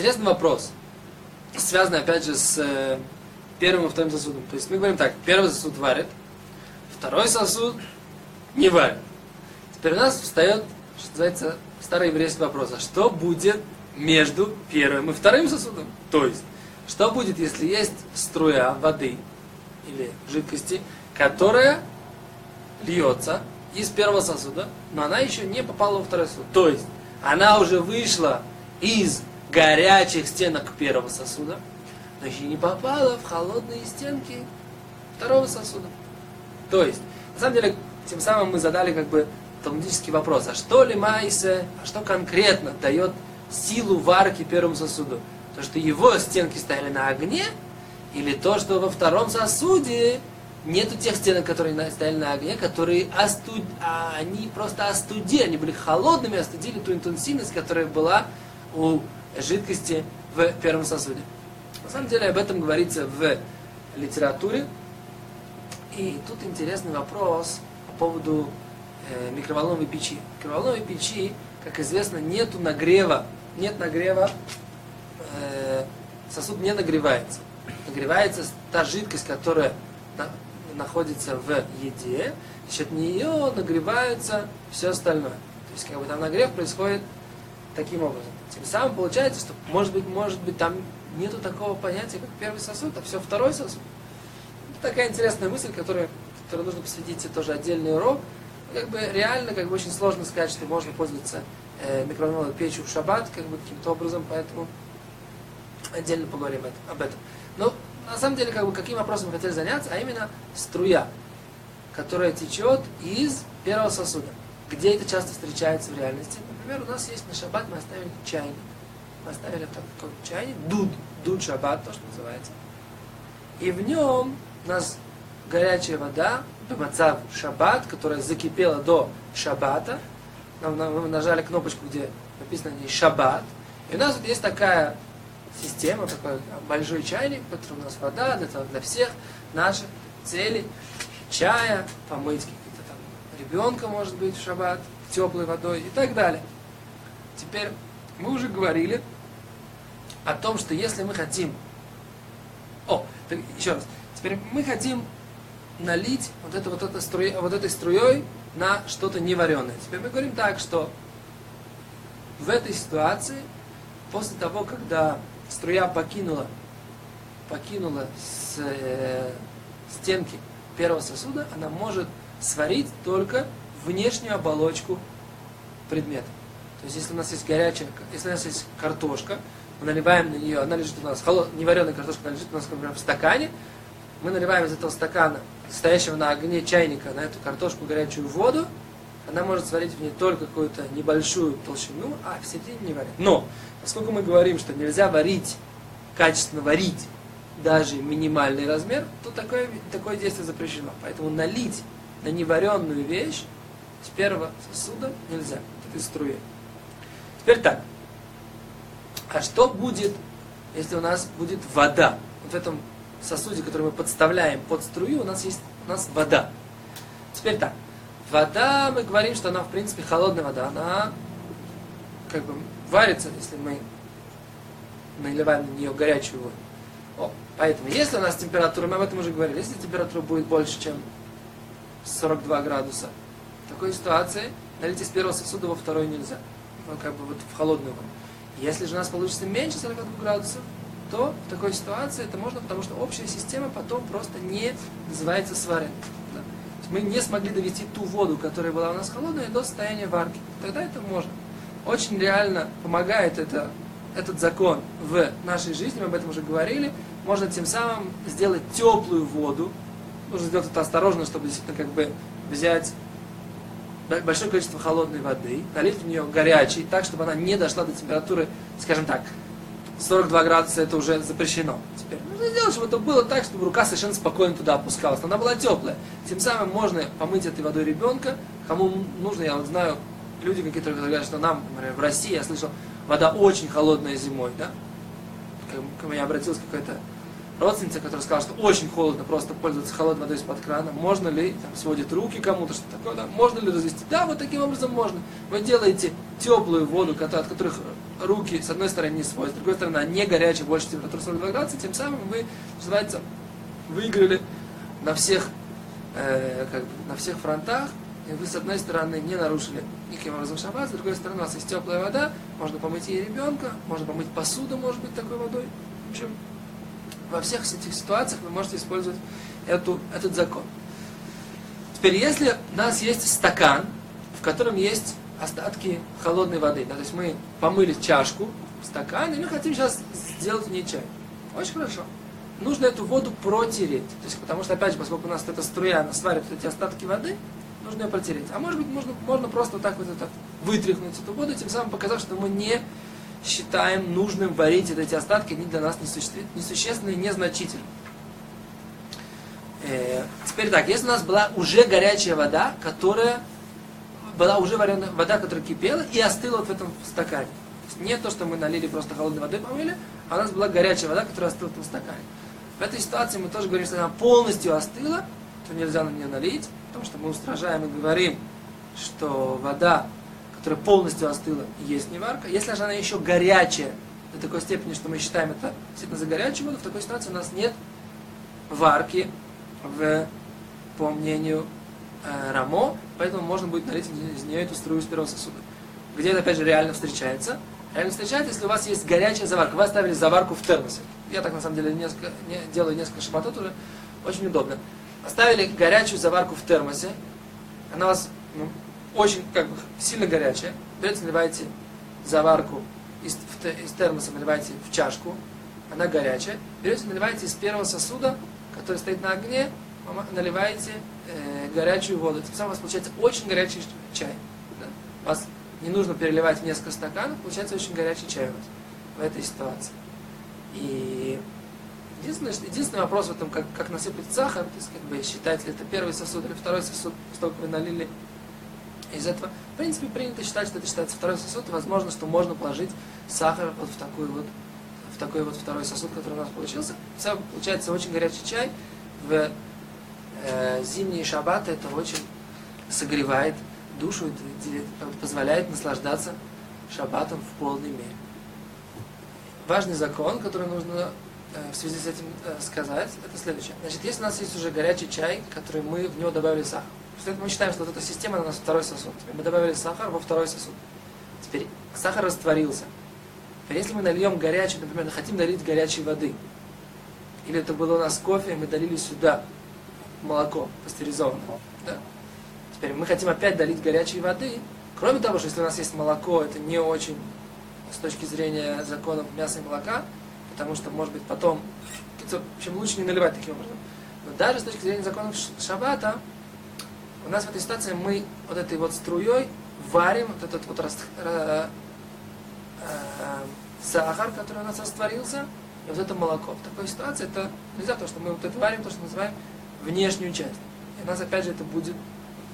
Интересный вопрос. Связанный, опять же, с э, первым и вторым сосудом. То есть мы говорим так, первый сосуд варит, второй сосуд не варит. Теперь у нас встает, что называется, старый еврейский вопрос. А что будет между первым и вторым сосудом? То есть, что будет, если есть струя воды или жидкости, которая льется из первого сосуда, но она еще не попала во второй сосуд. То есть, она уже вышла из горячих стенок первого сосуда, но еще не попала в холодные стенки второго сосуда. То есть, на самом деле, тем самым мы задали как бы талмудический вопрос, а что ли майсе, а что конкретно дает силу варки первому сосуду? То, что его стенки стояли на огне, или то, что во втором сосуде нету тех стенок, которые стояли на огне, которые остуд... а они просто остудили, они были холодными, остудили ту интенсивность, которая была у жидкости в первом сосуде. На самом деле об этом говорится в литературе. И тут интересный вопрос по поводу э, микроволновой печи. В микроволновой печи, как известно, нету нагрева, нет нагрева, э, сосуд не нагревается. Нагревается та жидкость, которая на, находится в еде, за счет нее нагревается все остальное. То есть как бы там нагрев происходит таким образом. Тем самым получается, что может быть, может быть, там нету такого понятия, как первый сосуд, а все второй сосуд. Это такая интересная мысль, которая, которой нужно посвятить тоже отдельный урок. Как бы реально, как бы очень сложно сказать, что можно пользоваться э, микроволновой печью в шаббат, как бы каким-то образом, поэтому отдельно поговорим об этом. Но на самом деле, как бы, каким вопросом мы хотели заняться, а именно струя, которая течет из первого сосуда. Где это часто встречается в реальности? Например, у нас есть на шаббат, мы оставили чайник. Мы оставили такой чайник, дуд, дуд шаббат, то, что называется. И в нем у нас горячая вода, бемацав шаббат, которая закипела до шаббата. Мы нажали кнопочку, где написано не шаббат. И у нас вот есть такая система, такой большой чайник, в котором у нас вода для, для всех наших целей. Чая, помыть там ребенка, может быть, в шаббат, теплой водой и так далее. Теперь мы уже говорили о том, что если мы хотим... О, так, еще раз. Теперь мы хотим налить вот, это, вот, это струй, вот этой струей на что-то невареное. Теперь мы говорим так, что в этой ситуации, после того, когда струя покинула, покинула с, э, стенки первого сосуда, она может сварить только внешнюю оболочку предмета. То есть, если у нас есть горячая, если у нас есть картошка, мы наливаем на нее, она лежит у нас, холод, невареная картошка, она лежит у нас, например, в стакане, мы наливаем из этого стакана, стоящего на огне чайника, на эту картошку горячую воду, она может сварить в ней только какую-то небольшую толщину, а в середине не варит. Но, поскольку мы говорим, что нельзя варить, качественно варить даже минимальный размер, то такое, такое действие запрещено. Поэтому налить на неваренную вещь с первого сосуда нельзя, этой струи. Теперь так. А что будет, если у нас будет вода? Вот в этом сосуде, который мы подставляем под струю, у нас есть у нас вода. Теперь так. Вода, мы говорим, что она, в принципе, холодная вода. Она как бы варится, если мы наливаем на нее горячую воду. О, поэтому, если у нас температура, мы об этом уже говорили, если температура будет больше, чем 42 градуса, в такой ситуации налить из первого сосуда во второй нельзя ну, как бы вот в холодную воду. Если же у нас получится меньше 42 градусов, то в такой ситуации это можно, потому что общая система потом просто не называется сваренной. Да? Мы не смогли довести ту воду, которая была у нас холодная, до состояния варки. Тогда это можно. Очень реально помогает это, этот закон в нашей жизни, мы об этом уже говорили. Можно тем самым сделать теплую воду. Нужно сделать это осторожно, чтобы действительно как бы взять большое количество холодной воды, налить в нее горячей, так, чтобы она не дошла до температуры, скажем так, 42 градуса это уже запрещено. Теперь нужно сделать, чтобы это было так, чтобы рука совершенно спокойно туда опускалась. Она была теплая. Тем самым можно помыть этой водой ребенка. Кому нужно, я вот знаю, люди какие-то говорят, что нам, например, в России, я слышал, вода очень холодная зимой, да? Ко мне обратилась какая-то родственница, которая сказала, что очень холодно просто пользоваться холодной водой из-под крана, можно ли, там, сводит руки кому-то, что такое, да, можно ли развести? Да, вот таким образом можно. Вы делаете теплую воду, от которых руки, с одной стороны, не свой, с другой стороны, она не горячая, больше температуры 42 градуса, тем самым вы, называется, выиграли на всех, э, как бы, на всех фронтах, и вы, с одной стороны, не нарушили никаким образом шаббат, с другой стороны, у вас есть теплая вода, можно помыть и ребенка, можно помыть посуду, может быть, такой водой. В общем, во всех этих ситуациях вы можете использовать эту, этот закон. Теперь, если у нас есть стакан, в котором есть остатки холодной воды, да, то есть мы помыли чашку, стакан, и мы хотим сейчас сделать в ней чай. Очень хорошо. Нужно эту воду протереть. То есть, потому что, опять же, поскольку у нас эта струя, она сварит эти остатки воды, нужно ее протереть. А может быть, можно, можно просто вот так вот это вытряхнуть эту воду, тем самым показав, что мы не считаем нужным варить эти остатки, они для нас несущественные, незначительные. Э, теперь так, если у нас была уже горячая вода, которая была уже вареная вода, которая кипела и остыла вот в этом стакане. Не то, что мы налили просто холодной водой помыли, а у нас была горячая вода, которая остыла в этом стакане. В этой ситуации мы тоже говорим, что она полностью остыла, то нельзя на нее налить, потому что мы устражаем и говорим, что вода, которая полностью остыла, есть не варка. Если же она еще горячая, до такой степени, что мы считаем это действительно за горячую воду, в такой ситуации у нас нет варки в, по мнению э, Рамо, поэтому можно будет налить из нее эту струю из первого сосуда. Где это, опять же, реально встречается? Реально встречается, если у вас есть горячая заварка. Вы оставили заварку в термосе. Я так, на самом деле, несколько, не, делаю несколько шабатот уже. Очень удобно. Оставили горячую заварку в термосе. Она у вас ну, очень как бы сильно горячая. Берете, наливаете заварку из, в, из термоса, наливаете в чашку. Она горячая. Берете, наливаете из первого сосуда, который стоит на огне, наливаете э, горячую воду. Тем самым у вас получается очень горячий чай. Да? У вас не нужно переливать несколько стаканов, получается очень горячий чай у вас в этой ситуации. И единственный, единственный вопрос в этом, как, как насыпать сахар, то есть как бы считать ли это первый сосуд или второй сосуд, столько вы налили из этого. В принципе, принято считать, что это считается второй сосуд, возможно, что можно положить сахар вот в такой вот в такой вот второй сосуд, который у нас получился. Все получается очень горячий чай в э, зимние шаббаты это очень согревает душу позволяет наслаждаться шаббатом в полной мере. Важный закон, который нужно э, в связи с этим э, сказать, это следующее. Значит, если у нас есть уже горячий чай, который мы в него добавили сахар, после этого мы считаем, что вот эта система у нас второй сосуд. Мы добавили сахар во второй сосуд. Теперь сахар растворился. Теперь если мы нальем горячий, например, хотим долить горячей воды, или это было у нас кофе, мы долили сюда молоко пастеризованное. Да? Теперь мы хотим опять долить горячей воды. Кроме того, что если у нас есть молоко, это не очень с точки зрения законов мяса и молока, потому что, может быть, потом... В общем, лучше не наливать таким образом. Но даже с точки зрения законов шаббата, у нас в этой ситуации мы вот этой вот струей варим вот этот вот раст, э, э, сахар, который у нас растворился, и вот это молоко. В такой ситуации это нельзя, потому что мы вот это варим, то, что называем внешнюю часть. И у нас опять же это будет...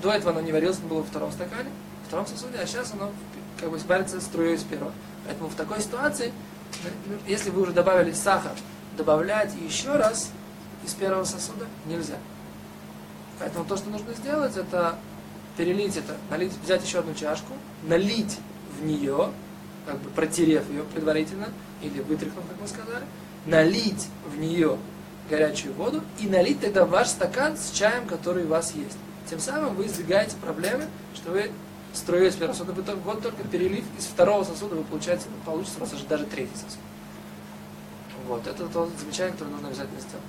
До этого оно не варилось, оно было во втором стакане, в втором сосуде, а сейчас оно как бы варится струей из первого. Поэтому в такой ситуации, если вы уже добавили сахар, добавлять еще раз из первого сосуда нельзя. Поэтому то, что нужно сделать, это перелить это, налить, взять еще одну чашку, налить в нее, как бы протерев ее предварительно, или вытряхнув, как мы сказали, налить в нее горячую воду и налить тогда ваш стакан с чаем, который у вас есть. Тем самым вы избегаете проблемы, что вы строите из первого сосуда, вот только перелив из второго сосуда вы получаете, получится у вас даже третий сосуд. Вот, это то замечание, которое нужно обязательно сделать.